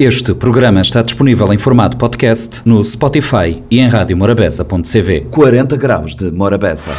Este programa está disponível em formato podcast no Spotify e em radiomorabeza.cv. 40 graus de Morabeza.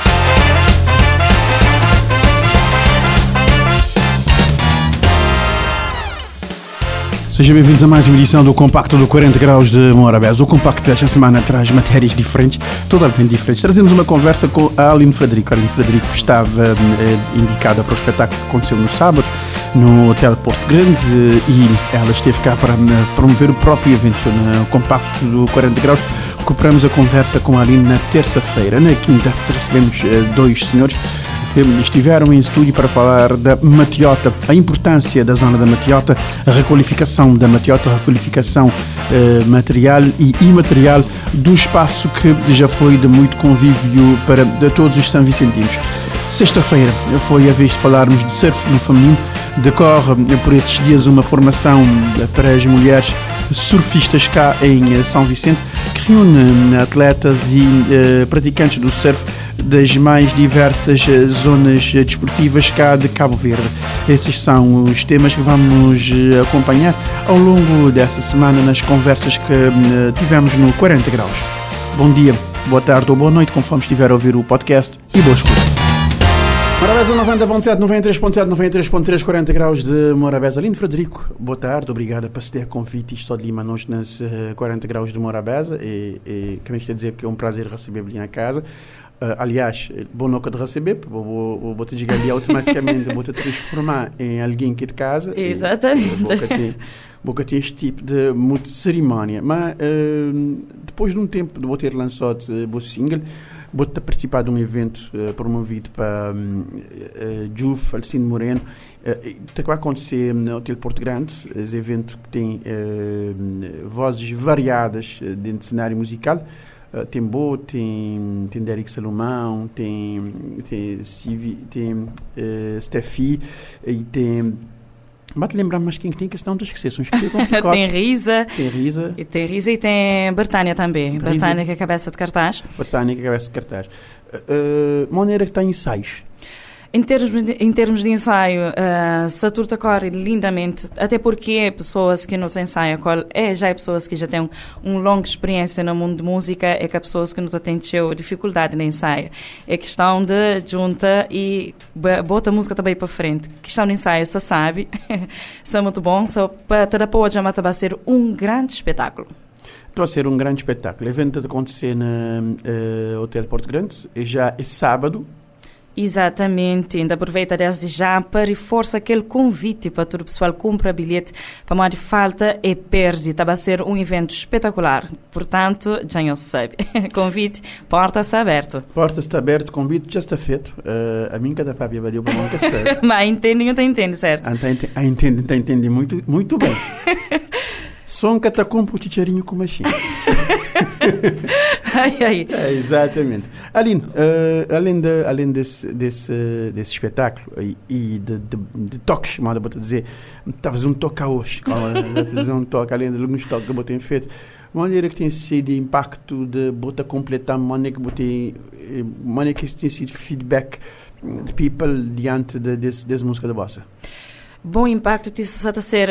Sejam bem-vindos a mais uma edição do Compacto do 40 Graus de Morabeza. O Compacto desta semana traz matérias diferentes, totalmente diferentes. Trazemos uma conversa com a Aline Frederico. A Aline Frederico estava eh, indicada para o espetáculo que aconteceu no sábado no Hotel Porto Grande e ela esteve cá para eh, promover o próprio evento no Compacto do 40 Graus. Recuperamos a conversa com a Aline na terça-feira. Na quinta recebemos eh, dois senhores estiveram em estúdio para falar da Matiota, a importância da zona da Matiota, a requalificação da Matiota, a requalificação eh, material e imaterial do espaço que já foi de muito convívio para todos os São Vicentinos. Sexta-feira foi a vez de falarmos de surf no feminino. Decorre por esses dias uma formação para as mulheres surfistas cá em São Vicente, que reúne atletas e eh, praticantes do surf das mais diversas eh, zonas desportivas cá de Cabo Verde. Esses são os temas que vamos eh, acompanhar ao longo dessa semana nas conversas que eh, tivemos no 40 Graus. Bom dia, boa tarde ou boa noite, conforme estiver a ouvir o podcast e boa escuta. Morabeza 90.7, 93.7, 93.3, 40 graus de Morabeza. Aline Frederico, boa tarde, obrigada por ceder convite. Estou de Lima, nós nas 40 graus de Morabeza e, e dizer que é um prazer receber-lhe em casa. Uh, aliás, bom nunca de receber, vou, vou, vou te dizer ali automaticamente, vou te transformar em alguém que de casa. Exatamente. Vou ter este tipo de muita cerimónia. Mas uh, depois de um tempo de vou ter lançado o uh, single, vou ter participado de um evento promovido para um, uh, Juf, Alcino Moreno, que vai acontecer no Hotel Porto Grande, esse evento que tem vozes variadas dentro do cenário musical. Uh, tem Bo, tem, tem Derek Salomão, tem, tem, Civi, tem uh, Steffi e tem. Bate lembrar mais quem tem questão das esquecer, são esquecer Tem Risa. Tem Risa. E tem Risa e tem Bertânia também. Bertânia que é cabeça de cartaz. Bertânia que é cabeça de cartaz. Uh, maneira que tem ensaios. Em termos de, em termos de ensaio, uh, Saturno corre lindamente, até porque é pessoas que nos ensaiam, é já é pessoas que já têm uma longa experiência no mundo de música, é que pessoas que não têm dificuldade no ensaio. É questão de junta e bota a música também para frente. Questão de ensaio, você sabe, é muito bom, só para apoio já vai ser um grande espetáculo. Vai ser um grande espetáculo. O evento vai acontecer no uh, Hotel Porto Grande, e já é sábado, Exatamente, ainda aproveita desde já para reforçar aquele convite para todo o pessoal compra bilhete para mais falta e perde. Está a ser um evento espetacular. Portanto, já não se sabe. convite, porta está aberto. Porta está aberta, convite já está feito. Uh, a mim cada papi valeu para nunca certo. Mas entende, não entende, certo? Ah, entende, entende muito, muito bem. Um catacumbo chicharinho com machine. ai, ai. É, exatamente. Aline, uh, além, de, além desse, desse, desse espetáculo e, e de, de, de toques, mal vou dizer, está a fazer um toque hoje. Fazer um toque, além de alguns toques que eu tenho feito. Maneira que tem sido impacto de botar completar, maneira que botei, maneira que tem sido feedback de people diante de, desse, dessa música da bossa bom impacto isso a ser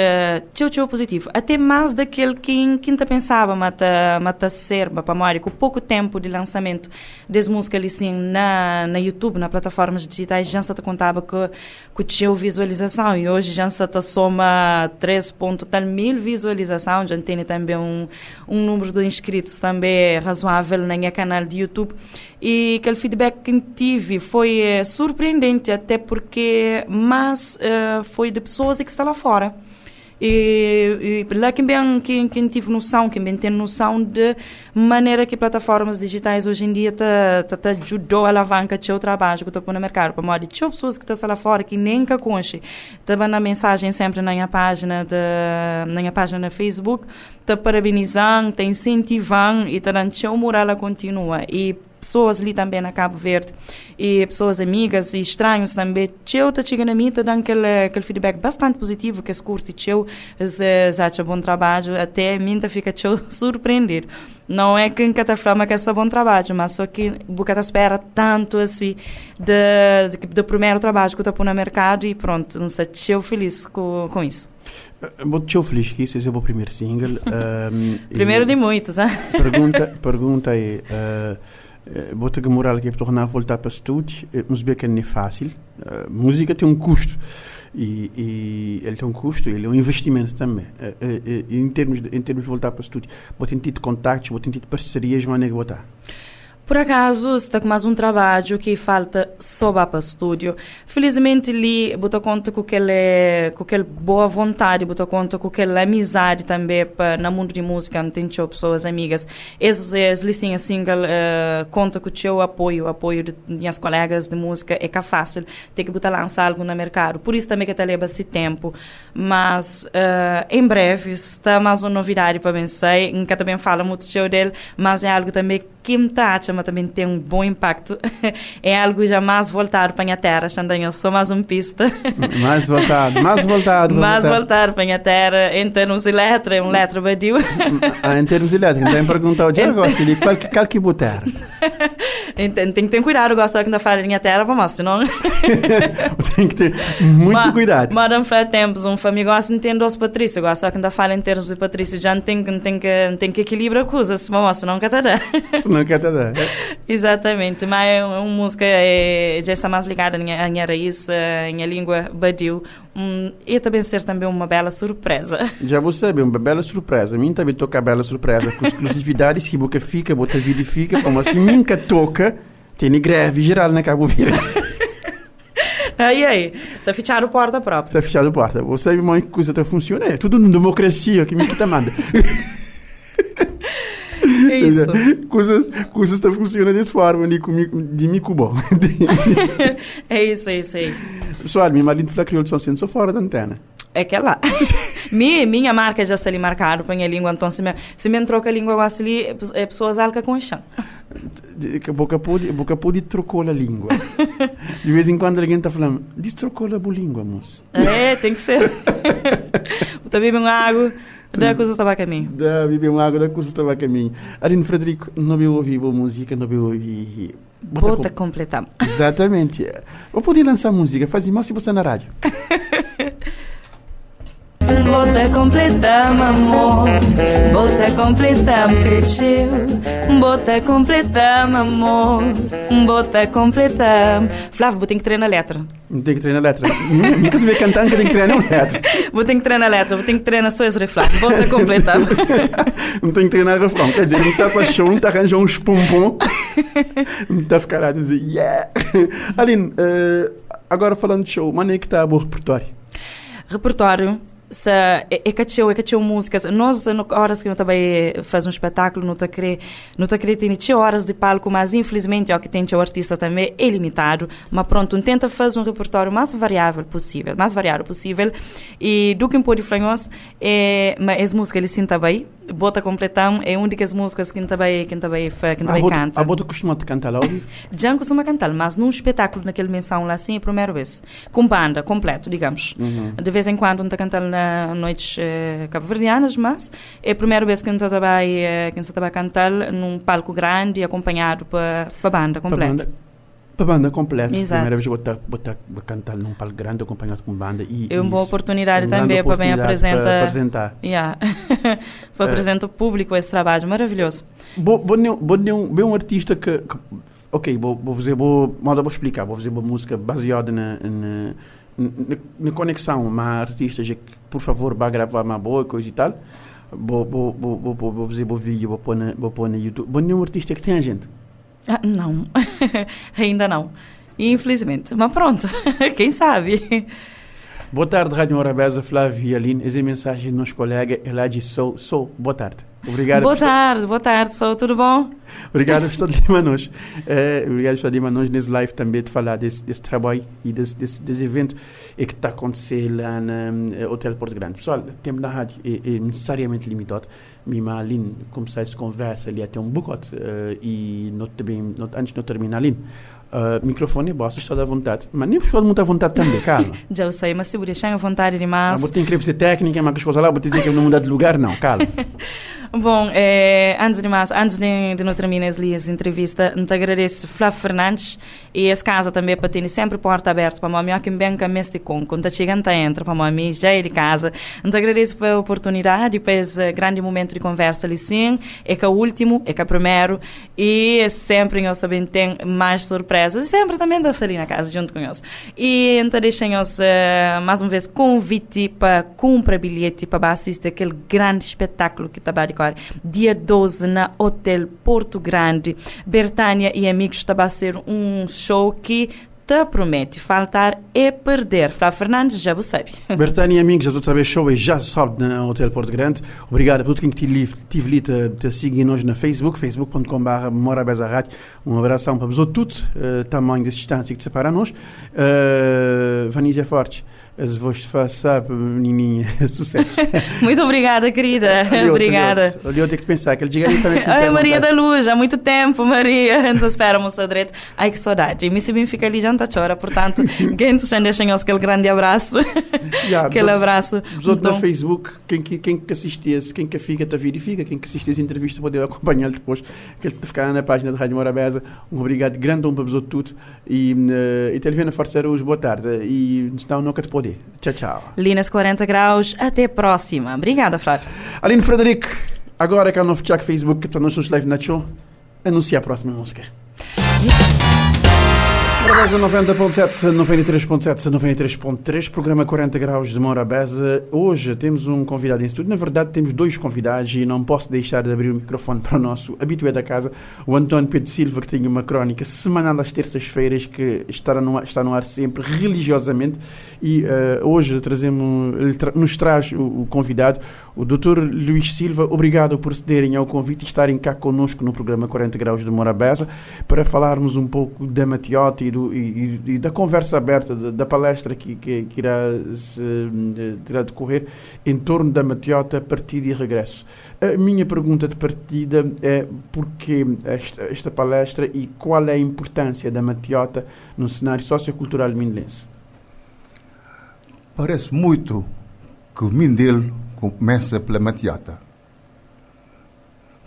tchau, tchau positivo. Até mais daquele que quinta pensava mata mata ser para memória com pouco tempo de lançamento das músicas assim na na YouTube, na plataformas digitais, já se contava que que tinha visualização. E hoje já se soma 3 ponto tal mil visualizações, já tem também um um número de inscritos também razoável na minha canal de YouTube e aquele feedback que tive foi é, surpreendente até porque mas uh, foi de pessoas que estão lá fora. E, e lá quem bem quem, quem tive noção quem bem tem noção de maneira que plataformas digitais hoje em dia tá tá, tá ajudou a alavanca o trabalho que estou no mercado. Para modo de pessoas que estão lá fora que nem que conche tá na mensagem sempre na minha página de na minha página no Facebook tá parabenizando tá incentivando e tá dando moral continua. E pessoas ali também na Cabo Verde e pessoas amigas e estranhos também. Eu te chega na mim, te dando aquele, aquele feedback bastante positivo que é curte, eu acha bom trabalho, até a mim fica surpreendido. Não é que nunca te flama que é bom trabalho, mas só que boca espera tanto assim de, de, de primeiro trabalho que eu estou no mercado e pronto, não sei, eu feliz com, com isso. Vou te feliz que esse é o primeiro single. um, primeiro de muitos, hein? Pergunta, pergunta é, uh, vou ter que morar aqui para tornar a voltar para estúdio, mas bem que não é fácil. Uh, música tem um custo. E, e, ele tem um custo, ele é um investimento também. Em, termos de, em termos de voltar para estúdio, vou ter tido contactos, vou ter tido parcerias, é que botar. Por acaso, está com mais um trabalho que falta só para o estúdio. Felizmente, ali, botou conta com aquela, com aquela boa vontade, botou conta com aquela amizade também para no mundo de música, não tem pessoas amigas. Esse, esse sim, single, uh, conta com o seu apoio, apoio de minhas colegas de música, é que é fácil, tem que botar lançar algo no mercado. Por isso também que está leva esse tempo. Mas, uh, em breve, está mais uma novidade para vencer. Nunca também fala muito show dele, mas é algo também que me tacha, mas também tem um bom impacto. é algo jamais voltado para a terra, Xandanha, só mais uma pista. mais voltado, mais voltado. mais voltado para a terra, em termos elétricos, é um eletro badio. ah, em termos elétricos, então perguntar o dia gosto de qual, qual que botar? tem, tem que ter cuidado, eu gosto que ainda fala minha terra, vamos, senão... tem que ter muito Ma, cuidado. Não faz tempos, um família de ter dois Patrício, eu gosto que ainda fala em termos de Patrício, já não tem, tem, que, tem que equilibrar coisas, vamos, senão que tá Senão que tá Exatamente, mas é uma música é, já está mais ligada à minha, à minha raiz, à minha língua badiu, um, e também ser também uma bela surpresa. Já vou saber, uma bela surpresa. Mim também toca bela surpresa, com exclusividade, se boca fica, bota vida fica, como assim, nunca toca, tem greve geral na Cabo Verde. Aí, aí, tá fechado porta própria. Tá fechado porta. Você sabe como coisa tá funciona? É tudo democracia que me que tá manda. É isso. Coisas, coisas estão funcionando dessa forma, de, de mico bom. é isso, é isso aí. Pessoal, minha marido fala crioulo só sendo só fora da antena. É que é lá. minha, minha marca já está ali marcada para a língua, então se me, se me entrou com a língua ali, é pessoas alca com chão. Boca pode, boca pode trocou a língua. De vez em quando alguém está falando, destrocou a língua, moço. É, tem que ser. Também uma água. Da estava a caminho. Da beber uma água, da estava a caminho. Arino Frederico, não me ouvi boa música, não me ouvi. Bota com... completar. Exatamente. Eu podia lançar música, faz mal se você na rádio. Bota completar, amor. Bota completar, cresceu. Bota completar, amor. Bota completar. Flávio, tem que treinar a letra. Tem que treinar a letra. Nunca se vê cantando que tem que treinar a letra. Vou ter que treinar a letra, vou ter que treinar só esse refrão. Bota completar. não tem que treinar o refrão. Quer dizer, não está para show, não está arranjar uns pompom. Não está a ficar a dizer, yeah. Aline, uh, agora falando de show, mano, é que está o repertório? Repertório se é, que é que músicas. Nós, horas que eu também faz um espetáculo, não está querer, não tá querer ter horas de palco, mas infelizmente, o que tem o artista também é limitado. Mas pronto, tenta fazer um repertório mais variável possível, mais variado possível. E do que pode falar é, mas as músicas ele sinta bem, bota completão, é uma das músicas que também que também que também canta. A bota costuma cantar lá? Já costuma cantar, mas num espetáculo naquele menção lá assim é a primeira vez, com banda completo, digamos. Uhum. De vez em quando não está cantando na noites uh, cabo-verdianas, mas é a primeira vez que está uh, que a cantar num palco grande acompanhado para a banda completa. Para a banda completa. Exato. Primeira vez que vou cantar num palco grande acompanhado com banda. E, é uma boa oportunidade uma também para bem apresentar. Para apresentar. Yeah. para uh, apresentar o público esse trabalho maravilhoso. Vou, vou, vou, vou um artista que, que ok, vou, vou fazer, vou, modo vou explicar, vou fazer uma música baseada na, na na conexão, uma artista que, por favor, vai gravar uma boa coisa e tal, vou, vou, vou, vou, vou fazer um vídeo, vou pôr na, vou pôr na YouTube. Bom, nenhum artista que tem a gente? Ah, não, ainda não. Infelizmente. Mas pronto, quem sabe? Boa tarde, Rádio Morabeza, Flávio e Aline. Essa é a mensagem dos nossos colegas. Ela diz: sou, sou. Boa tarde. Obrigado. Boa tarde, boa tarde, sou tudo bom? Obrigado por estar de Manos. É, obrigado por estar de Manos nesse live também de falar desse, desse trabalho e desse, desse, desse evento e que está acontecendo lá no uh, Hotel Porto Grande. Pessoal, o tempo da rádio é, é necessariamente limitado. Mima Aline começar essa conversa ali até um bocado uh, e not, not, antes de não terminar Aline. Uh, microfone é bom, estou à vontade. Mas nem estou muita vontade também, calma. Já sei, mas se você deixar à vontade demais. Vou ter que ser técnica, mas que coisa lá, vou dizer que não mudar de lugar, não, calma. Bom, é, antes de mais, antes de, de não terminar essa entrevista, te agradeço Flávio Fernandes e essa casa também para ter sempre porta aberta para mim, aqui bem que me com quando chegando a entra para mim, já é de casa. Te agradeço pela oportunidade, para esse grande momento de conversa ali sim, é que é o último, é que é o primeiro e sempre nós também tem mais surpresas e sempre também estou ali na casa junto com nós. E então deixem-nos uh, mais uma vez convite para comprar bilhete para assistir aquele grande espetáculo que está dia 12 na Hotel Porto Grande. Bertânia e amigos estava a ser um show que te promete faltar é perder. Flávio Fernandes, já você sabe. Bertânia e amigos, já estou a saber show e já sobe no Hotel Porto Grande. Obrigado a todo quem tive ali te, te seguir nós na Facebook, facebook.com.br Morabeza Rádio. Um abração para todos, uh, tamanho de distância que te separa nós. Uh, Vanísia Forte as vozes sabe, menininha, sucesso. Muito obrigada, querida. Aliota, obrigada. Ali eu tenho que pensar que ele diga também Ai, Maria da Luz, há muito tempo, Maria. Então espera, moça direito. Ai, que saudade. Me se bem fica ali janta chora, portanto, quem te sende aquele grande abraço. Yeah, aquele abraço. Os outros então, no Facebook, quem, quem, quem que assistisse, quem que fica, te verifica, quem que assistisse a entrevista, pode acompanhar depois, que ele ficar na página da Rádio Morabeza. Um obrigado grande um para os outros tudo. E, uh, e Televina Força hoje, boa tarde. E não, nunca te pode Tchau, tchau. Linas 40 graus, até a próxima. Obrigada, Flávio. Aline Frederico, agora que é o novo chat Facebook, que está nos live na show, anuncia a próxima música. Morabeza 90.7, 93.7, 93.3, programa 40 graus de Morabeza. Hoje temos um convidado em estúdio. Na verdade, temos dois convidados e não posso deixar de abrir o microfone para o nosso habitué da casa, o António Pedro Silva, que tem uma crónica semanal às terças-feiras que está no, ar, está no ar sempre, religiosamente. E uh, hoje trazemos, nos traz o, o, convidado, o Dr. Luís Silva. Obrigado por cederem ao convite e estarem cá conosco no programa 40 graus de Morabeza para falarmos um pouco da Matiota e do, e, e, da conversa aberta, da, da palestra que, que, que irá, se, irá decorrer em torno da Matiota, partida e regresso. A minha pergunta de partida é porquê esta, esta palestra e qual é a importância da Matiota no cenário sociocultural mindelense? Parece muito que o Mindelo começa pela Matiota.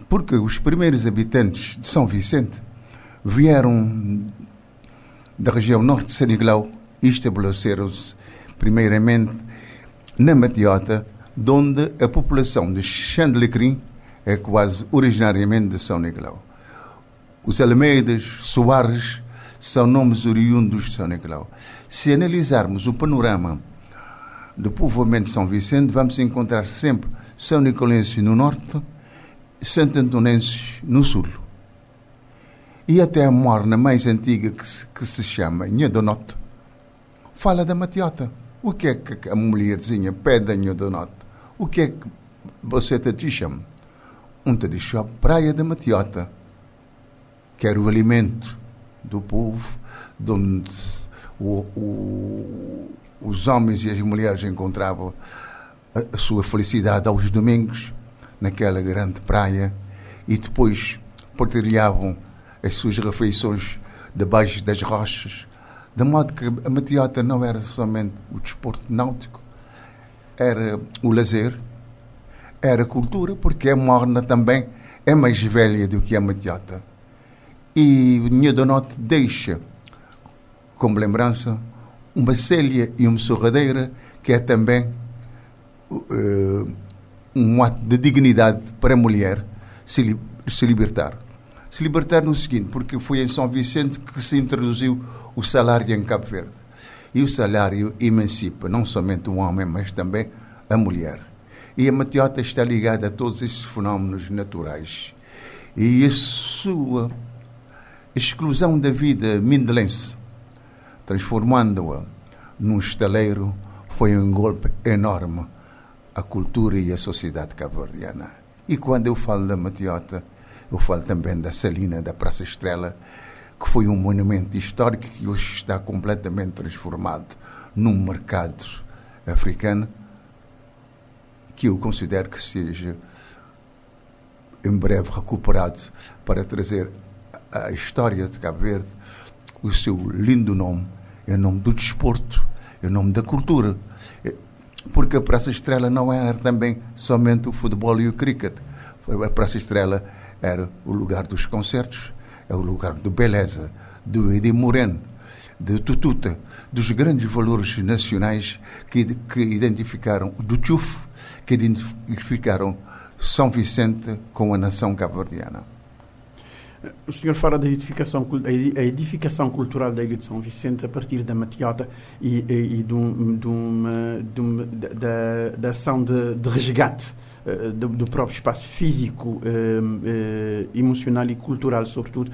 Porque os primeiros habitantes de São Vicente vieram da região norte de Seniglau e estabeleceram-se primeiramente na Matiota, onde a população de Xandelecrim é quase originariamente de São Nicolau. Os Almeidas, Soares, são nomes oriundos de São Nicolau. Se analisarmos o panorama do povoamento de São Vicente, vamos encontrar sempre São Nicolenses no norte, Santo Antonenses no sul e até a morna mais antiga que se, que se chama Nhadonote, fala da Matiota. O que é que a mulherzinha pede a Nhadonote? O que é que você te diz? Um te diz a praia da Matiota, que era o alimento do povo, onde o, o, os homens e as mulheres encontravam a, sua felicidade aos domingos, naquela grande praia, e depois partilhavam as suas refeições debaixo das rochas, de modo que a Matiota não era somente o desporto náutico, era o lazer, era a cultura, porque a Morna também é mais velha do que a Matiota. E o Norte deixa, como lembrança, uma célia e uma sorradeira, que é também uh, um ato de dignidade para a mulher se, li se libertar se libertar no seguinte, porque foi em São Vicente que se introduziu o salário em Cabo Verde. E o salário emancipa não somente o homem, mas também a mulher. E a Matiota está ligada a todos esses fenómenos naturais. E a sua exclusão da vida mindelense, transformando-a num estaleiro, foi um golpe enorme à cultura e à sociedade cabo-verdiana. E quando eu falo da Matiota, eu falo também da Salina, da Praça Estrela, que foi um monumento histórico que hoje está completamente transformado num mercado africano, que eu considero que seja em breve recuperado para trazer a história de Cabo Verde, o seu lindo nome, em nome do desporto, em nome da cultura. Porque a Praça Estrela não era também somente o futebol e o cricket. A Praça Estrela era o lugar dos concertos, é o lugar do Beleza, do Edi Moreno, de Tututa, dos grandes valores nacionais que, que identificaram, do Tchuf, que identificaram São Vicente com a nação cabo-verdiana. O senhor fala da edificação, a edificação cultural da Ilha de São Vicente a partir da Matiota e, e, e de, um, de, uma, de uma, da, da, ação de, de resgate uh, do, do, próprio espaço físico, uh, uh, emocional e cultural, sobretudo,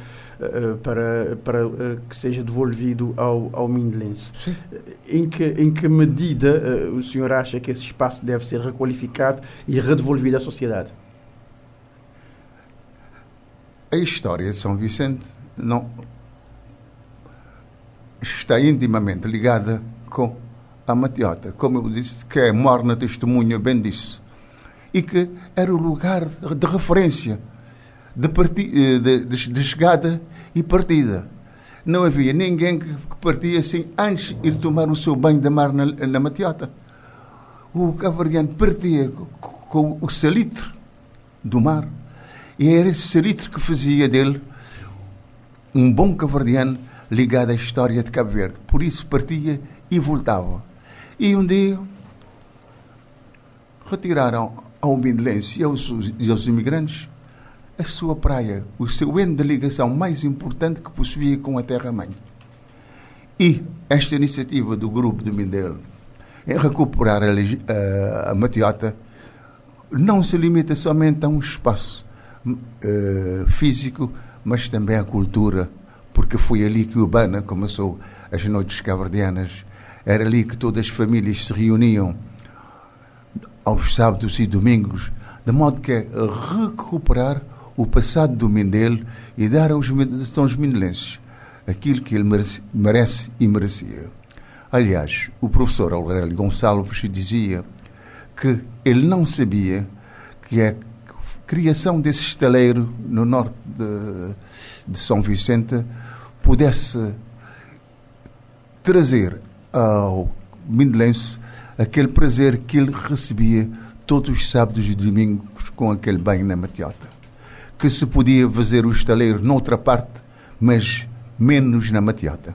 para, para que seja devolvido ao, ao Mindelense. Em que, em que medida o senhor acha que esse espaço deve ser requalificado e redevolvido à sociedade? A história de São Vicente não está intimamente ligada com a Matiota, como eu disse, que é morna testemunha bem disso. E que era o lugar de referência, de, parti, eh, de, de, de chegada e partida. Não havia ninguém que, partia assim antes de ir tomar o seu banho de mar na, na Matiota. O cavariano partia com o salitre do mar e era esse salitre que fazia dele um bom cavardiano ligado à história de Cabo Verde. Por isso partia e voltava. E um dia retiraram ao Mindelense e aos, aos imigrantes a sua praia, o seu ente de ligação mais importante que possuía com a terra-mãe. E esta iniciativa do grupo de Mindelo em recuperar a, a, a Matiota não se limita somente a um espaço uh, físico, mas também a cultura, porque foi ali que Urbana começou as noites cavardianas. Era ali que todas as famílias se reuniam aos sábados e domingos, de modo que recuperar o passado do Mindelo e dar aos, aos mindelenses aquilo que ele merece, merece e merecia. Aliás, o professor Aurélio Gonçalves dizia que ele não sabia que é criação desse estaleiro no norte de, de São Vicente pudesse trazer ao Mindelense aquele prazer que ele recebia todos os sábados e domingos com aquele banho na Matiota. Que se podia fazer o estaleiro noutra parte, mas menos na Matiota.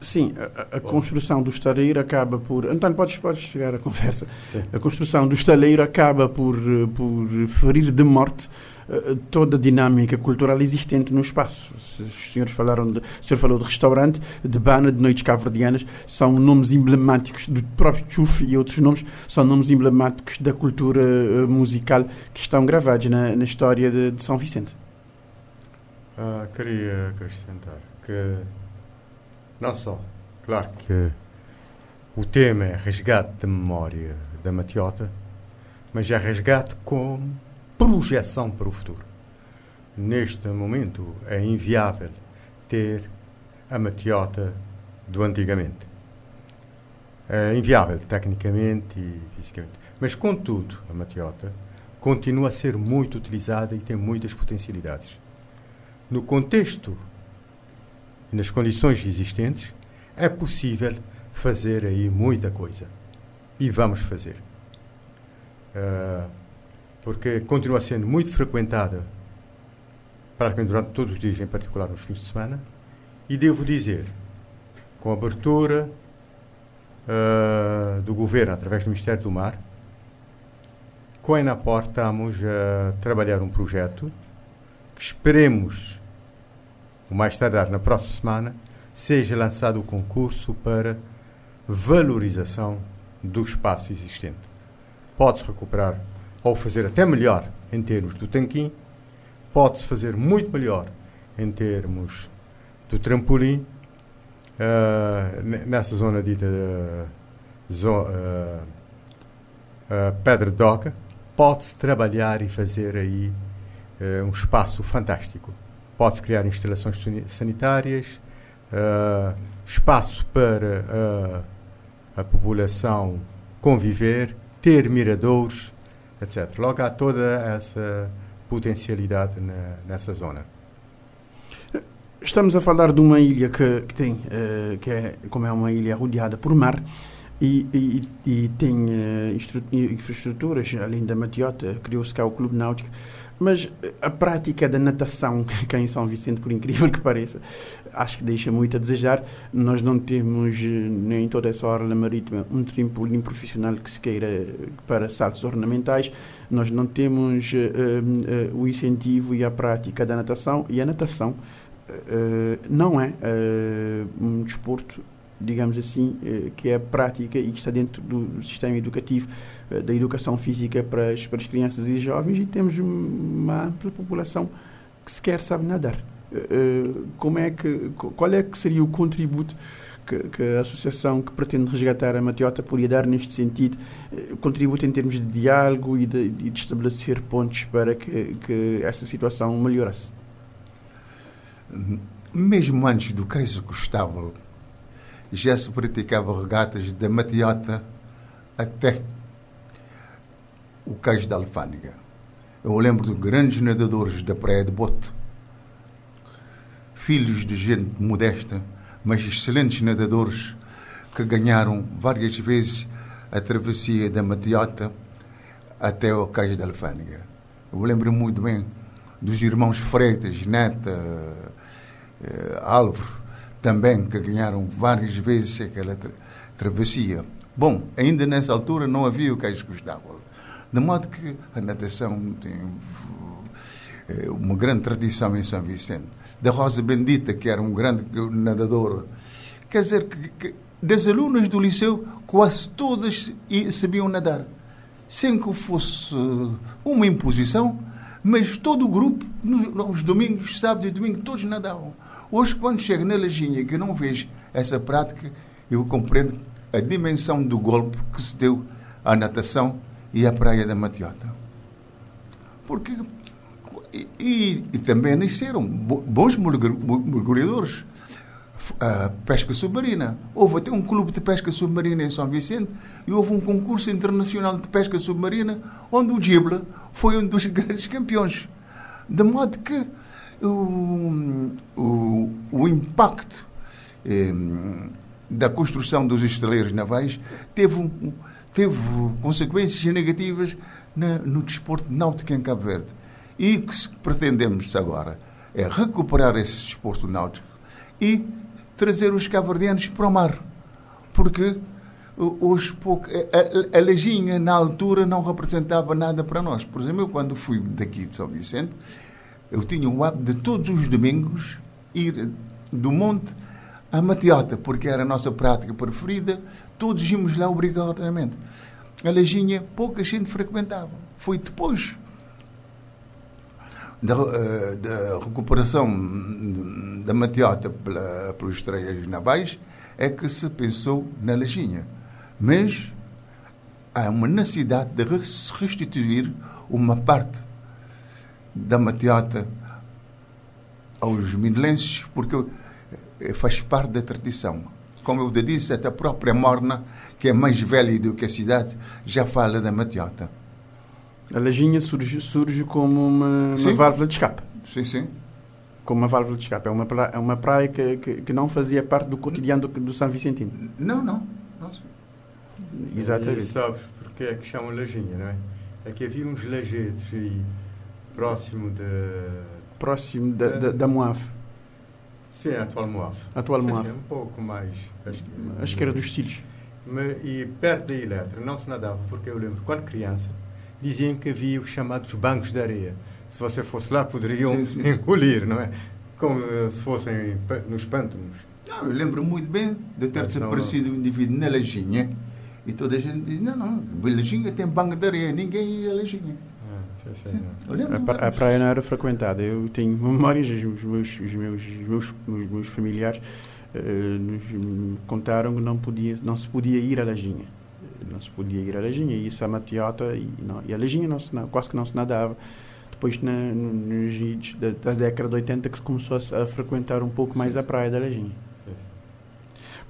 Sim, a, a construção do estaleiro acaba por. António, podes, podes chegar à conversa. Sim. A construção do estaleiro acaba por, por ferir de morte uh, toda a dinâmica cultural existente no espaço. Os senhores falaram de, o senhor falou de restaurante, de bana, de noites caverdianas, são nomes emblemáticos do próprio Chuf e outros nomes, são nomes emblemáticos da cultura uh, musical que estão gravados na, na história de, de São Vicente. Uh, queria acrescentar que não só, claro que o tema é resgate da memória da Matiota, mas é resgate com projeção para o futuro. Neste momento é inviável ter a Matiota do antigamente. É inviável tecnicamente e fisicamente. Mas, contudo, a Matiota continua a ser muito utilizada e tem muitas potencialidades. No contexto nas condições existentes, é possível fazer aí muita coisa. E vamos fazer. Uh, porque continua sendo muito frequentada, praticamente durante todos os dias, em particular nos fins de semana, e devo dizer, com a abertura uh, do governo através do Ministério do Mar, com a Enaport estamos a trabalhar um projeto que esperemos o mais tardar na próxima semana, seja lançado o concurso para valorização do espaço existente. Pode-se recuperar ou fazer até melhor em termos do tanquim, pode-se fazer muito melhor em termos do trampolim, uh, nessa zona dita uh, zo, uh, Pedra Doca, pode-se trabalhar e fazer aí um espaço fantástico. Pode-se criar instalações sanitárias, uh, espaço para a população conviver, ter miradouros, etc. Logo há toda essa potencialidade na, nessa zona. Estamos a falar de uma ilha que, que tem, uh, que é, como é uma ilha rodeada por mar, e, e, e tem uh, infraestruturas, além da Matiota, criou-se cá o Clube Náutico, mas a prática da natação, cá em São Vicente, por incrível que pareça, acho que deixa muito a desejar. Nós não temos, eh, nem toda essa orla marítima, um trampolim profissional que se queira para saltos ornamentais. Nós não temos uh, uh, o incentivo e a prática da natação, e a natação uh, não é um desporto digamos assim, eh, que é prática e que está dentro do sistema educativo eh, da educação física para as, para as crianças e jovens e temos uma ampla população que sequer sabe nadar. Eh, como é que, qual é que seria o contributo que, que, a associação que pretende resgatar a Matiota poderia dar neste sentido? Contributo em termos de diálogo e de, de estabelecer pontos para que, que essa situação melhorasse? Mesmo antes do caso Gustavo já se praticava regatas da Matiota até o cais da Alfândega. Eu lembro de grandes nadadores da Praia de Bote, filhos de gente modesta, mas excelentes nadadores que ganharam várias vezes a travessia da Matiota até o cais da Alfândega. Eu lembro muito bem dos irmãos Freitas, Neta, eh, Álvaro, também que ganharam várias vezes aquela tra travessia. Bom, ainda nessa altura não havia o cais Gustavo. De modo que a natação tem eh, uma grande tradição em São Vicente. Da Rosa Bendita, que era um grande nadador. Quer dizer que, que das alunas do liceu, quase todas sabiam nadar. Sem que fosse uma imposição, mas todo o grupo, nos domingos, sábados e domingos, todos nadavam. Hoje, quando chego na Lajinha que não vejo essa prática, eu compreendo a dimensão do golpe que se deu à natação e à praia da Matiota. Porque e, e, também nasceram bons mergulhadores. A pesca submarina. Houve até um clube de pesca submarina em São Vicente e houve um concurso internacional de pesca submarina onde o Gibla foi um dos grandes campeões. De modo que o, o, o impacto eh, da construção dos estaleiros navais teve, teve consequências negativas na, no desporto náutico em Cabo Verde. E o que pretendemos agora é recuperar esse desporto náutico e trazer os cavardianos para o mar. Porque hoje pouco, a, a, a Lajinha, na altura, não representava nada para nós. Por exemplo, eu, quando fui daqui de São Vicente, eu tinha o hábito de todos os domingos ir do monte à Matiota, porque era a nossa prática preferida, todos íamos lá obrigatoriamente. A Lajinha, pouca gente frequentava. Foi depois da, eh, da recuperação da Matiota pela, pelos estreias navais, é que se pensou na Lajinha. Mas há uma necessidade de restituir uma parte da Matiota aos minelenses, porque eh, faz parte da tradição. Como eu disse, até a própria Morna, que é mais velha do que a cidade, já fala da Matiota. A Lajinha surge, surge como uma, uma válvula de escape. Sim, sim. Como uma válvula de escape. É uma praia, é uma praia que, que, que não fazia parte do cotidiano do, do São Vicentino. Não, não. não. Exatamente. E sabes porque é que chamam Lajinha, não é? É que havia uns lajedos aí próximo de. Próximo da, da, da Moaf. Sim, a atual Moaf. Atual Moaf. Sim, um pouco mais. Acho que, acho que era dos Cílios. E perto da Eletra não se nadava, porque eu lembro, quando criança, diziam que havia os chamados bancos de areia. Se você fosse lá, poderiam sim, sim. engolir, não é? Como se fossem nos pântanos. Não, eu lembro muito bem de ter desaparecido um indivíduo na Lajinha e toda a gente diz: não, não, Lajinha tem banco de areia, ninguém ia a Lajinha. A, a, praia não era frequentada. Eu tenho memórias, os meus, os meus, os meus, os meus familiares uh, nos contaram que não, podia, não se podia ir à Lajinha. não se podia ir à Lejinha, e isso a Matiota, e, não, e a Lejinha não se, não, quase que não se nadava. Depois, na, no, nos idos da, da, década de 80, que se começou a, a frequentar um pouco mais a praia da Lejinha.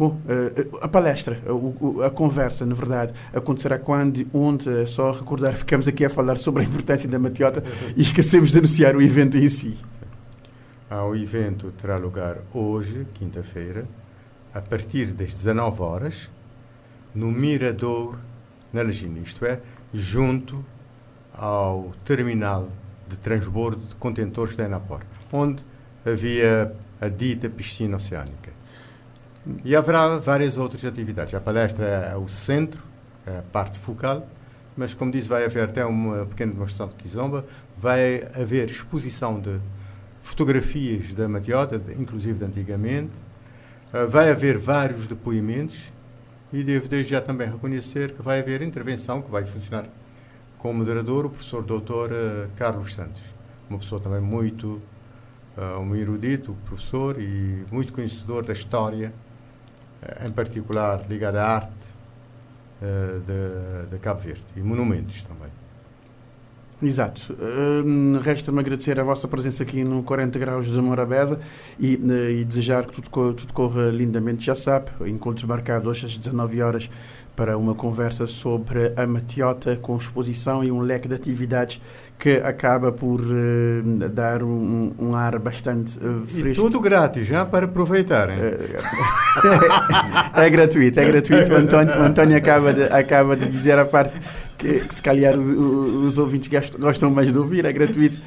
Bom, uh, a palestra, a, a, conversa, na verdade, acontecerá quando, onde, só recordar, ficamos aqui a falar sobre a importância da Matiota e esquecemos de anunciar o evento em si. Ah, o evento terá lugar hoje, quinta-feira, a partir das 19 horas, no Mirador, na Legina, isto é, junto ao terminal de transbordo de contentores da Enapor, onde havia a dita piscina oceânica. E haverá várias outras atividades. A palestra é o centro, é a parte focal, mas, como disse, vai haver até uma pequena demonstração de Kizomba, vai haver exposição de fotografias da Matiota, inclusive de antigamente, uh, vai haver vários depoimentos e devo desde já também reconhecer que vai haver intervenção que vai funcionar como moderador o professor doutor uh, Carlos Santos, uma pessoa também muito, uh, um erudito professor e muito conhecedor da história eh, em particular ligada à arte uh, de, de, Cabo Verde e monumentos também. Exato. Uh, Resta-me agradecer a vossa presença aqui no 40 Graus de Morabeza e, uh, e desejar que tudo, tudo corra lindamente. Já sabe, encontros marcados hoje às 19 horas para uma conversa sobre a Matiota com exposição e um leque de atividades que acaba por uh, dar um, um, ar bastante uh, fresco. E tudo grátis, já para aproveitarem. é gratuito, é gratuito. O António, o António acaba, de, acaba de dizer a parte que, que se calhar os, os ouvintes gostam mais de ouvir, é gratuito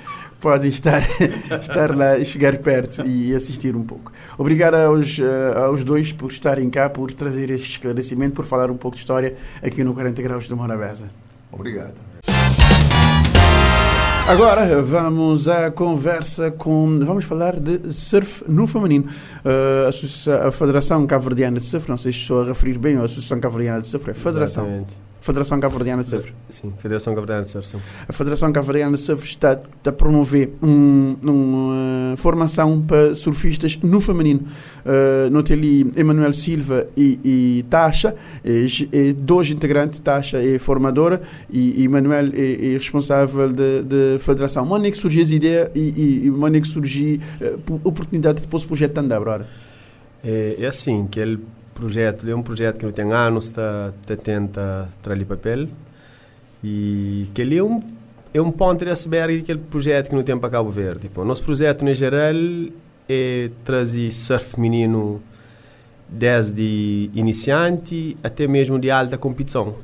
podem estar, estar lá, chegar perto e assistir um pouco. Obrigado aos, uh, aos dois por estarem cá, por trazer este esclarecimento, por falar um pouco de história aqui no 40 Graus de Morabeza. Obrigado. Agora vamos à conversa com. Vamos falar de surf no feminino. Uh, a, Federação Cabo-Verdiana de Surf, não sei se estou a referir bem, a Associação Cabo-Verdiana de Surf, é Federação. Exatamente. Federação Cabo-Verdiana de Surf. Sim, Federação Cabo-Verdiana de Surf, sim. A Federação Cabo-Verdiana de Surf está, está, a promover um, uma formação para surfistas no feminino. Uh, ali Emanuel Silva e, e Tasha, é, é, dois integrantes, Tasha é formadora e Emanuel é, é, responsável da federação. Onde é que surgiu essa ideia e, e, e onde é que surgiu a uh, oportunidade de pôr esse projeto andar, brother? É, é assim, que ele projeto, é um projeto que tem anos, está tá tenta trazer papel e que ele é um é um ponto de iceberg daquele projeto que não tem para Cabo Verde. Tipo, o nosso projeto, em geral, é trazer surf feminino desde iniciante até mesmo de alta competição.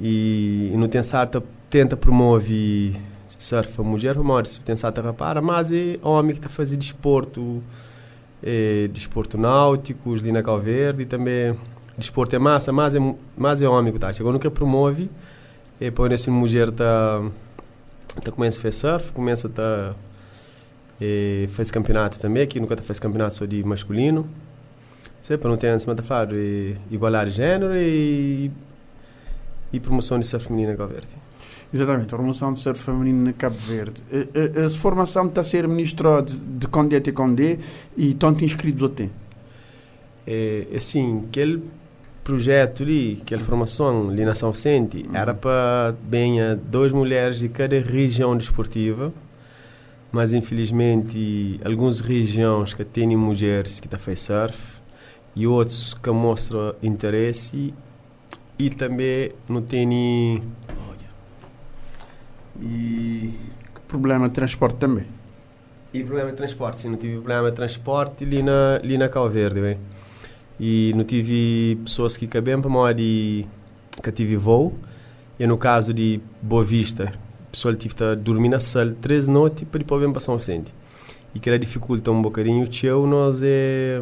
E, e não tem certa tenta promover surf a mulher, mas tem certa rapara, mas é homem que está fazendo desporto é, desporto náutico, Lina Calverde e também desporto é massa, mas é, mas é homem tá. Agora nunca promove, e põe esse mulher tá, tá começa a fazer surf, começa a tá, e campeonato também, aqui nunca tá faz campeonato só de masculino. Sempre não tem antes, mas tá falando, igualar gênero e, e promoção de surf feminina Cabo Verde. Exatamente, a promoção de surf feminino na Cabo Verde. A, a, a formação está a ser ministrada de Condé até Condé e tanto inscritos tem? É, assim, aquele projeto ali, aquela formação ali na São Vicente, uhum. era para bem a duas mulheres de cada região desportiva, mas infelizmente algumas regiões que têm mulheres que estão fazendo surf e outros que mostram interesse e também não têm e problema de transporte também. E problema de transporte, sim, não tive problema de transporte ali na, ali na Verde, bem. E não tive pessoas que cabem para modo de que tive voo. E no caso de Boa Vista, a pessoa tive que dormir na sala três noites para depois vir para São Vicente. E que era dificulta um bocadinho o teu, nós é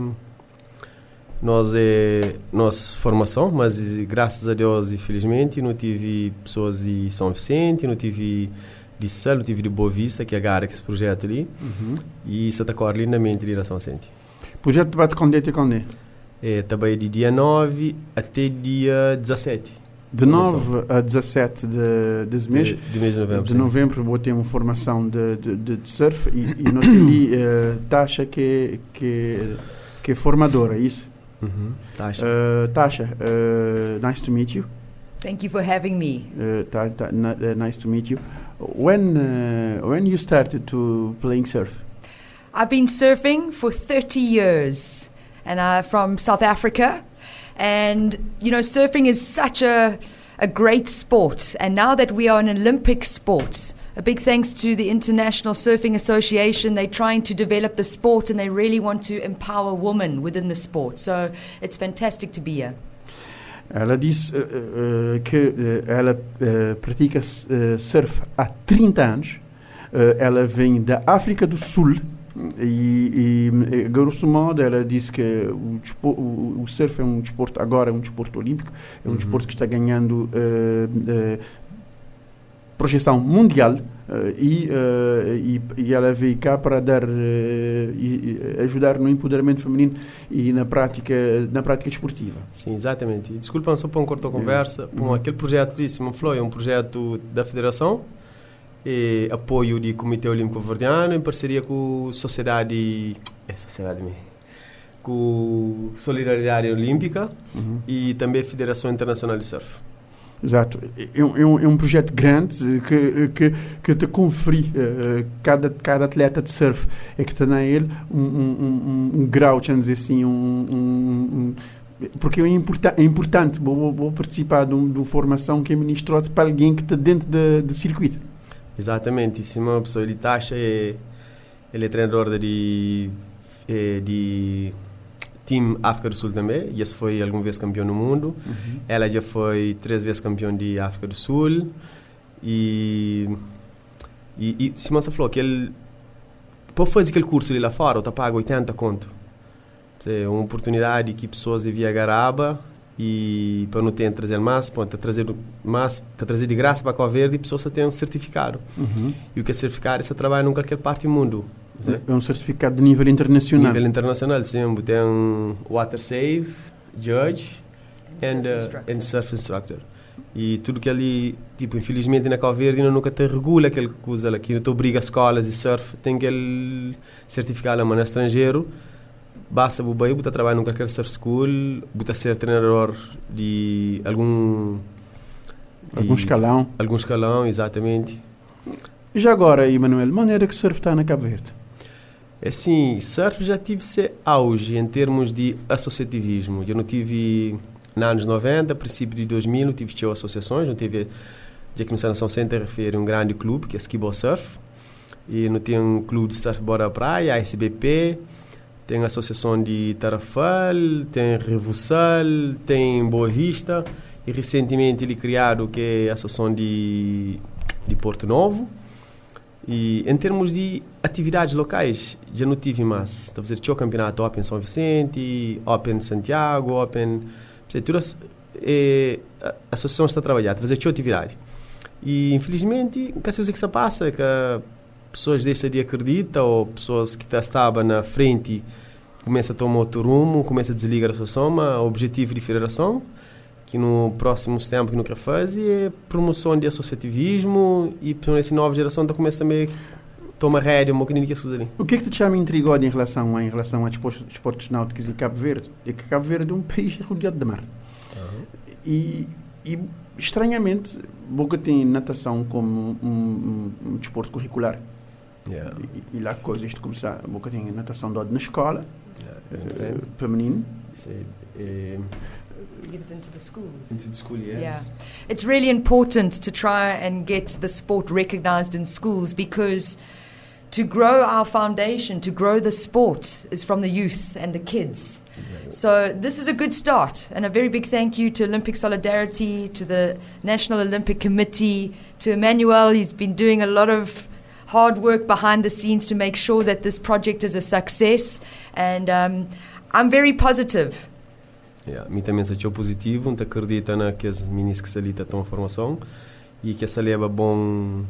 nós é nossa formação, mas graças a Deus e felizmente não tive pessoas de São Vicente, não tive de Sal, não tive de Boa Vista, que é a esse projeto ali, uhum. e Santa Cor lindamente na São Vicente. Projeto de bate quando até quando é? Também de dia 9 até dia 17. De 9 a 17 de, desse mês, de, de mês de novembro, de novembro vou ter uma formação de, de, de surf e, e não tem uh, taxa que, que, que é formadora, é isso? Mm-hmm. Tasha. Uh, Tasha, uh, nice to meet you. Thank you for having me. Uh, ta- ta- na- uh, nice to meet you. When uh, when you started to playing surf? I've been surfing for 30 years and I'm from South Africa. And, you know, surfing is such a, a great sport. And now that we are an Olympic sport, a big thanks to the International Surfing Association. They're trying to develop the sport and they really want to empower women within the sport. So it's fantastic to be here. Ela disse uh, uh, que uh, ela uh, pratica uh, surf há 30 anos. Uh, ela vem da África do Sul e, e, eh, grosso modo, ela disse que o, despo- o- o surf é um desporto, agora é um desporto olímpico, é um Uhum. desporto que está ganhando eh, eh, projeção mundial eh, e, eh, e, e ela veio cá para dar eh, e, ajudar no empoderamento feminino e na prática na prática desportiva. Sim, exatamente. E desculpa só para um corto a conversa. Bom, aquele projeto de Simon Flow é um projeto da Federação, e apoio do Comitê Olímpico Verdiano em parceria com a Sociedade. É, Sociedade mesmo. Com Solidariedade Olímpica e também a Federação Internacional de Surf. Exato. É um, é um, é um projeto grande eh, que, que, que te confere eh, cada, cada atleta de surf é que tem a ele um, um, um, um grau, dizer assim, um, porque é, importa, é importante vou, vou- participar de, um, de uma formação que é ministrada para alguém que está dentro do de circuito. Exatamente. Simão, pessoa, ele taxa é, ele é treinador de, de time África do Sul também. Esse foi alguma vez campeão no mundo. Ela já foi três vezes campeão de África do Sul. E, e, e Simão falou que ele, para fazer aquele curso ali lá fora, ele paga 80 conto. É uma oportunidade que pessoas deviam garaba e para não ter trazer mais, para trazer mais, para trazer de graça para a Verde, e pessoas só têm um certificado. E o que é certificado? Você trabalha em qualquer parte do mundo. É um certificado de nível internacional. Nível internacional, sim. Tem um Water Save, Judge and, surf uh, instructor. and Surf Instructor. E tudo que ali, tipo, infelizmente na Cabo Verde não nunca te regula aquele coisa lá, que não te obriga escolas de surf, tem aquele certificado lá, estrangeiro, basta o bairro, você trabalha num qualquer surf school, você ser treinador de algum... de Algum escalão. Algum escalão, exatamente. E já agora, Emanuel, maneira que surf está na Cabo Verde? É Assim, surf já tive ser auge em termos de associativismo. Eu não tive, nos anos 90, princípio de 2000, não tive tio associações, não tive, já que no Sanação Center refere um grande clube, que é Skibo Surf, e não tem um clube de surfboard à praia, SBP, tem a Associação de Tarafal, tem Revussal, tem Boa Vista, e recentemente ele criado que é a Associação de, de Porto Novo, e em termos de atividades locais, já não tive mais. Está a fazer tinha o campeonato Open São Vicente, Open Santiago, Open. Todas, eh, a associação está a trabalhar, está a fazer atividade. E infelizmente, o que se que se passa é que pessoas deste dia acreditam, ou pessoas que tá- estavam na frente começam a tomar outro rumo, começam a desligar a associação, mas o objetivo de federação que no próximo tempo que não quer fazer é promoção de associativismo e essa nova geração está começa também a tomar rédea um bocadinho coisas ali. O que é que te chama intrigado em relação a, em relação a desportos náuticos e Cabo Verde? É que Cabo Verde é um país rodeado de mar. E, e, estranhamente, Boca tem natação como um, um- um desporto curricular. Yeah. E, e lá coisas de começar. Boca tem natação dada na escola, Yeah. eh, para menino. É, é, Get it into the schools. into the school, yes. Yeah. It's really important to try and get the sport recognized in schools because to grow our foundation, to grow the sport, is from the youth and the kids. So this is a good start, and a very big thank you to Olympic Solidarity, to the National Olympic Committee, to Emmanuel. He's been doing a lot of hard work behind the scenes to make sure that this project is a success, and um, I'm very positive. Yeah. Mim também se achou positivo, não acredita na que as meninas que se estão a formação e que leva bom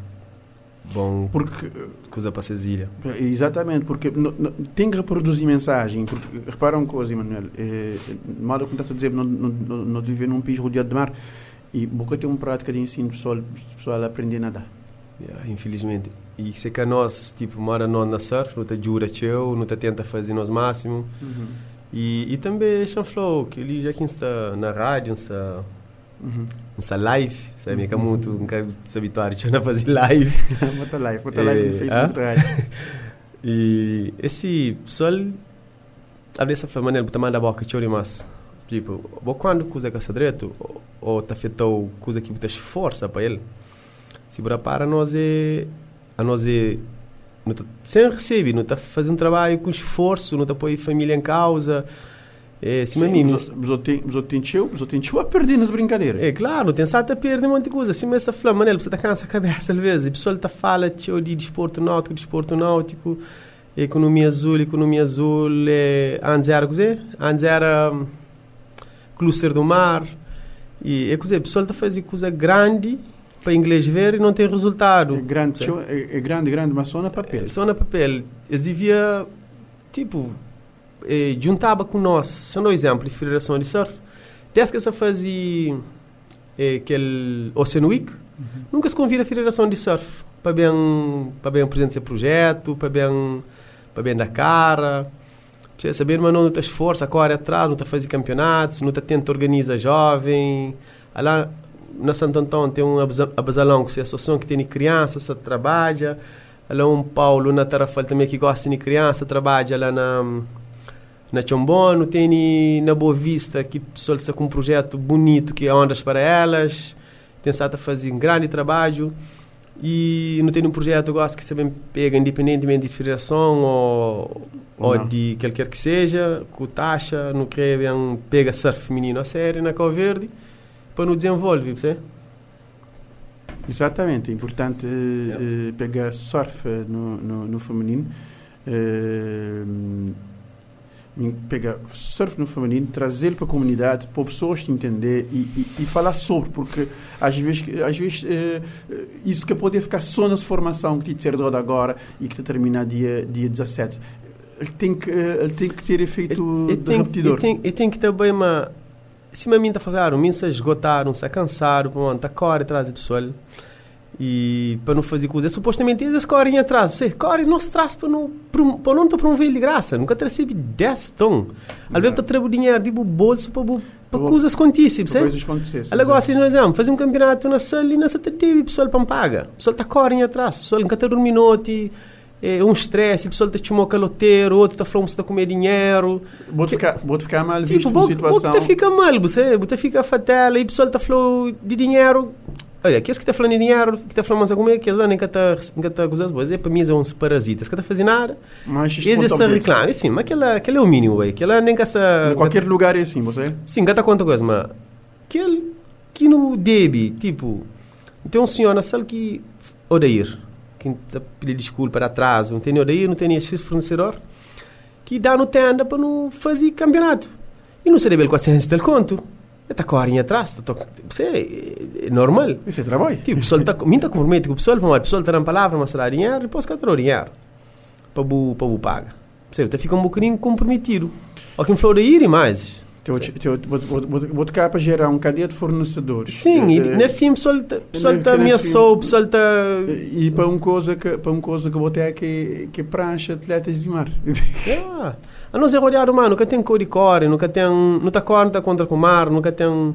bom Porque coisa para ilha. Exatamente, porque no- no- tem que reproduzir mensagem. Porque, repara uma coisa, Emanuel. É, mal como estás a dizer, não, não, não, não viver num país rodeado de mar. E Boca tem uma prática de ensino pessoal, pessoal a aprender a nadar. Yeah, infelizmente. E se que nós, tipo, mora nós na surf, não te jura teu, não te tenta fazer nós máximo. E, e também Sean Flow, que ele já que está na rádio, está Uhum. Essa live, sabe? Que é muito, nunca se habituar a fazer live. Bota live, bota live no Eh, Facebook. E esse pessoal, a dessa maneira, botar manda a boca, chore mais. Tipo, bo quando que é direito, ou- ou tá feito coisa que botas força para ele. Se bora para nós é, a nós é, não tá, sem receber, não tá fazendo um trabalho com esforço, não tá põe família em causa. É, se Sim, eu eu tenho a perder nas brincadeiras. é claro, tem só a perder um monte de coisa. Assim, mas essa flama, né? Você tá cansa a cabeça às vezes. A pessoa tá fala de desporto náutico, desporto náutico, economia azul, economia azul. É, antes era coisa? Antes era hum, cluster do mar. E é coisa, a pessoa tá fazendo coisa grande para inglês ver e não tem resultado. É grande, é, é grande, grande, mas só na papel. Só na papel. Eles deviam, tipo, eh, juntava com nós. Só um exemplo, de Federação de Surf. Desde que se fazia eh, aquele Ocean Week, nunca se convida a Federação de Surf para bem, para bem apresentar projeto, para bem, para bem dar cara. Você saber, mas não está esforço, a corre atrás, não está fazendo campeonatos, não está tentando organizar jovem. Lá na Santo Antônio tem um abasalão, que é a associação que tem crianças, que trabalha. Lá um Paulo na Tarafal também que gosta de criança, trabalha lá na na Chombono, tem na Boa Vista que pessoal está com um projeto bonito que é Ondas para Elas. Tem a fazer um grande trabalho. E não tem um projeto que gosto que também pega independentemente de federação ou, ou de qualquer que seja, com taxa, não quer um pega surf feminino a sério na Cabo Verde para não desenvolver, você? Exatamente, é importante eh, eh, pegar surf eh, no, no, no feminino, eh, pegar surf no feminino, trazer para a comunidade, para pessoas te entender e, e, e falar sobre, porque às vezes, às vezes eh, isso que pode ficar só na formação que te ser dado agora e que te termina dia, dia 17. Ele tem que, eh, ele tem que ter efeito E de tem, repetidor. e tem, e tem que também uma. Se a mim está falando, mim se esgotaram, se cansaram, pronto, a corre atrás do pessoal. E para não fazer coisas, supostamente eles correm atrás. Você corre, não se traz para não, para não te promover de graça. Nunca te recebe 10 tons. Às vezes te trago dinheiro de bolso para, para coisas acontecem, Para você? coisas gosta de um exemplo, fazer um campeonato na sala e na sala teve pessoal para me pagar. O pessoal está correndo atrás, o pessoal nunca está dormindo, é um estresse, o pessoal está chamando caloteiro, outro está falando que está comer dinheiro. Vou ficar, vou ficar mal visto Tipo, por bom, situação. te fica mal, você, você fica fatela e o pessoal está falando de dinheiro. Olha, que esse que está falando de dinheiro, que está falando mais alguma coisa, que lá nem que está está coisas boas, é para mim são uns parasitas, que está fazendo nada. Mas Eles conta estão um reclamando, sim, mas aquela, aquela é o mínimo, ué, aquela nem que está... Em qualquer lugar é assim, você? Sim, gata quanta coisa, mas aquele que no debe, tipo, tem um senhor na sala que odeia, que está pedindo desculpa atraso, não tem odeia, não tem esse fornecedor, que dá no tenda para não fazer campeonato. E não seria bem 400 del conto. Está correndo atrás, tá, to- você é, é normal. Isso é trabalho. Tipo, o pessoal está minta compromete com o pessoal, o pessoal está na palavra, mas será dinheiro, depois que terá dinheiro para o para paga. Você até fica um bocadinho comprometido. Ou quem falou ir e mais. Vou vou tocar para gerar um cadeia de fornecedores. Sim, e na fim o pessoal está tá ameaçou, o pessoal está... E para uma coisa que para uma coisa que vou ter que que é prancha atletas de mar. Ah, a nós é rodeado, mano, nunca tem cor e core, nunca tem... Não está corta contra o mar, nunca tem...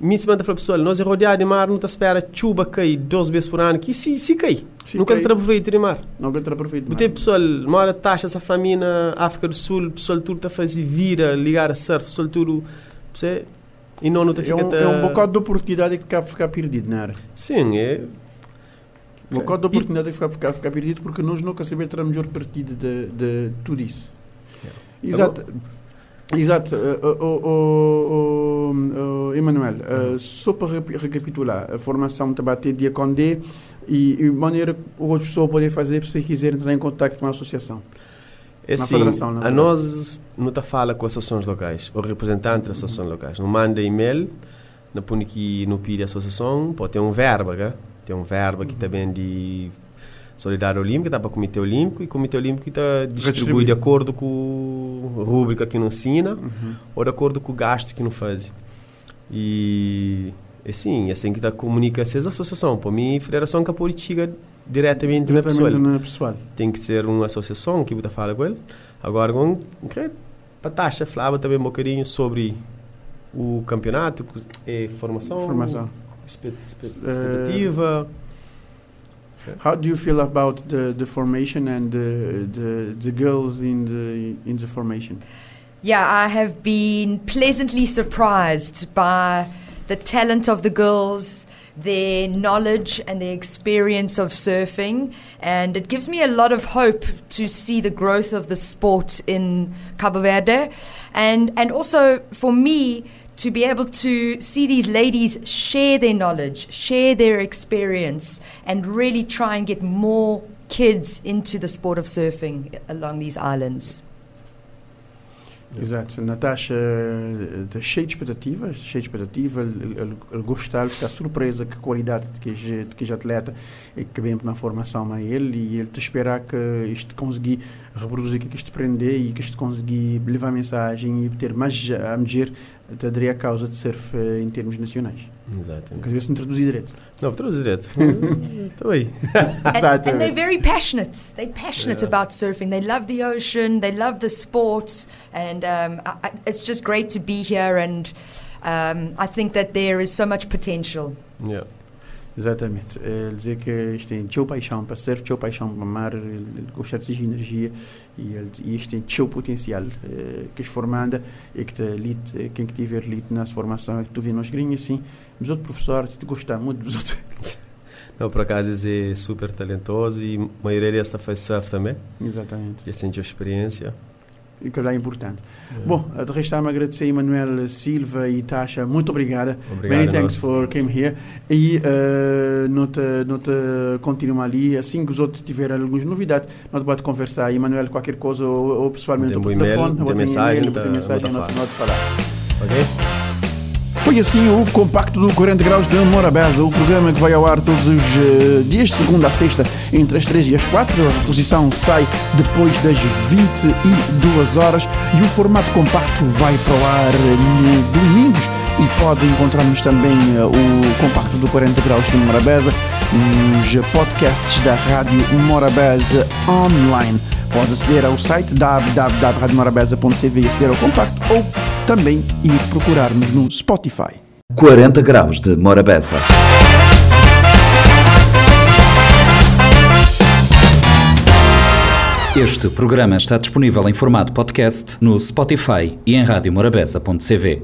Manda para o pessoal, nós é rodeado de mar, não está espera chuva cair duas vezes por ano, que se, se cai, Se nunca está proveito de mar. Não que está perfeito. Botei pessoal, mora taxa essa família África do Sul, pessoal tudo está fazer vira, ligar a surf, pessoal tudo... Você... E não, não está É fica... um, tá- é um bocado de oportunidade que acaba ficar perdido na área. Sim, é... Um bocado de oportunidade que ficar, ficar, ficar perdido porque nós nunca sabemos ter a melhor partida de, de tudo isso. Exato. Exato. Eh, oh, oh, oh, oh, Emanuel, eh, só para recapitular, a formação está bater dia com D e, e maneira que outras pessoas podem fazer se quiserem entrar em contato com a associação. É na a nós não está fala com as associações locais, ou representante das associações locais. Não manda e-mail, não põe que não pede a associação, pode ter um verba, cá. tem um verba que também de Solidário Olímpico, está para o Comitê Olímpico, e o Comitê Olímpico está distribui de acordo com a rúbrica que não assina, ou de acordo com o gasto que não faz. E assim, assim que está comunica essas associações. Para mim, a federação que a política diretamente na pessoa Diretamente na pessoal. tem que ser uma associação que você fala com ele. Agora, com para taxa, falava também um bocadinho sobre o campeonato, e formação. Formação. expectativa. How do you feel about the, the formation and the, the, the girls in the, in the formation? Yeah, I have been pleasantly surprised by the talent of the girls, their knowledge and their experience of surfing, and it gives me a lot of hope to see the growth of the sport in Cabo Verde, and and also for me to be able to see these ladies share their knowledge, share their experience, and really try and get more kids into the sport of surfing along these islands. Exato. Natasha está cheia de expectativas, cheia de expectativa, ele, ele gostar, surpresa com a qualidade de que de que atleta e que vem na formação a ele e ele te esperar que isto conseguir reproduzir que isto aprender e que isto conseguir levar a mensagem e ter mais a medir até a causa de surf em termos nacionais. Exato. Quer dizer, introduzir direito. Não, traduz direto. Estou aí. and, and, they're very passionate. They're passionate yeah. about surfing. They love the ocean. They love the sports, and um, I, it's just great to be here. And um, I think that there is so much potential. Yeah. Exatamente. Ele dizer que isto tem teu paixão para surf, teu paixão para mar, ele gosta de energia e ele e isto tem teu potencial uh, que es formanda e que te lite, quem que tiver lite na formação é que tu vê nos grinhos assim, mas outro professor te gosta muito dos outros. Não, por acaso é super talentoso e a maioria desta faz surf também. Exatamente. Já sentiu experiência e que é importante. É. Bom, de restar-me agradecer a Emanuel Silva e Tasha, muito obrigada. Obrigado Many thanks for came here. E uh, nota, nota continua ali, assim que os outros tiverem algumas novidades, nós podemos conversar. Emanuel, qualquer coisa, ou, ou pessoalmente, por telefone, tem mensagem, tem mensagem, nós falar. Ok? Foi assim o compacto do 40 Graus de Morabeza, o programa que vai ao ar todos os uh, dias, de segunda a sexta, entre as 3 e as 4. A reposição sai depois das 22 horas e o formato compacto vai para o ar no domingos. E pode encontrar-nos também uh, o compacto do 40 Graus de Morabeza nos podcasts da Rádio Morabeza online. Pode aceder ao site www.radiomorabeza.cv e aceder ao compacto ou também ir procurar-nos no Spotify. 40 graus de Morabeza. Este programa está disponível em formato podcast no Spotify e em radiomorabeza.cv.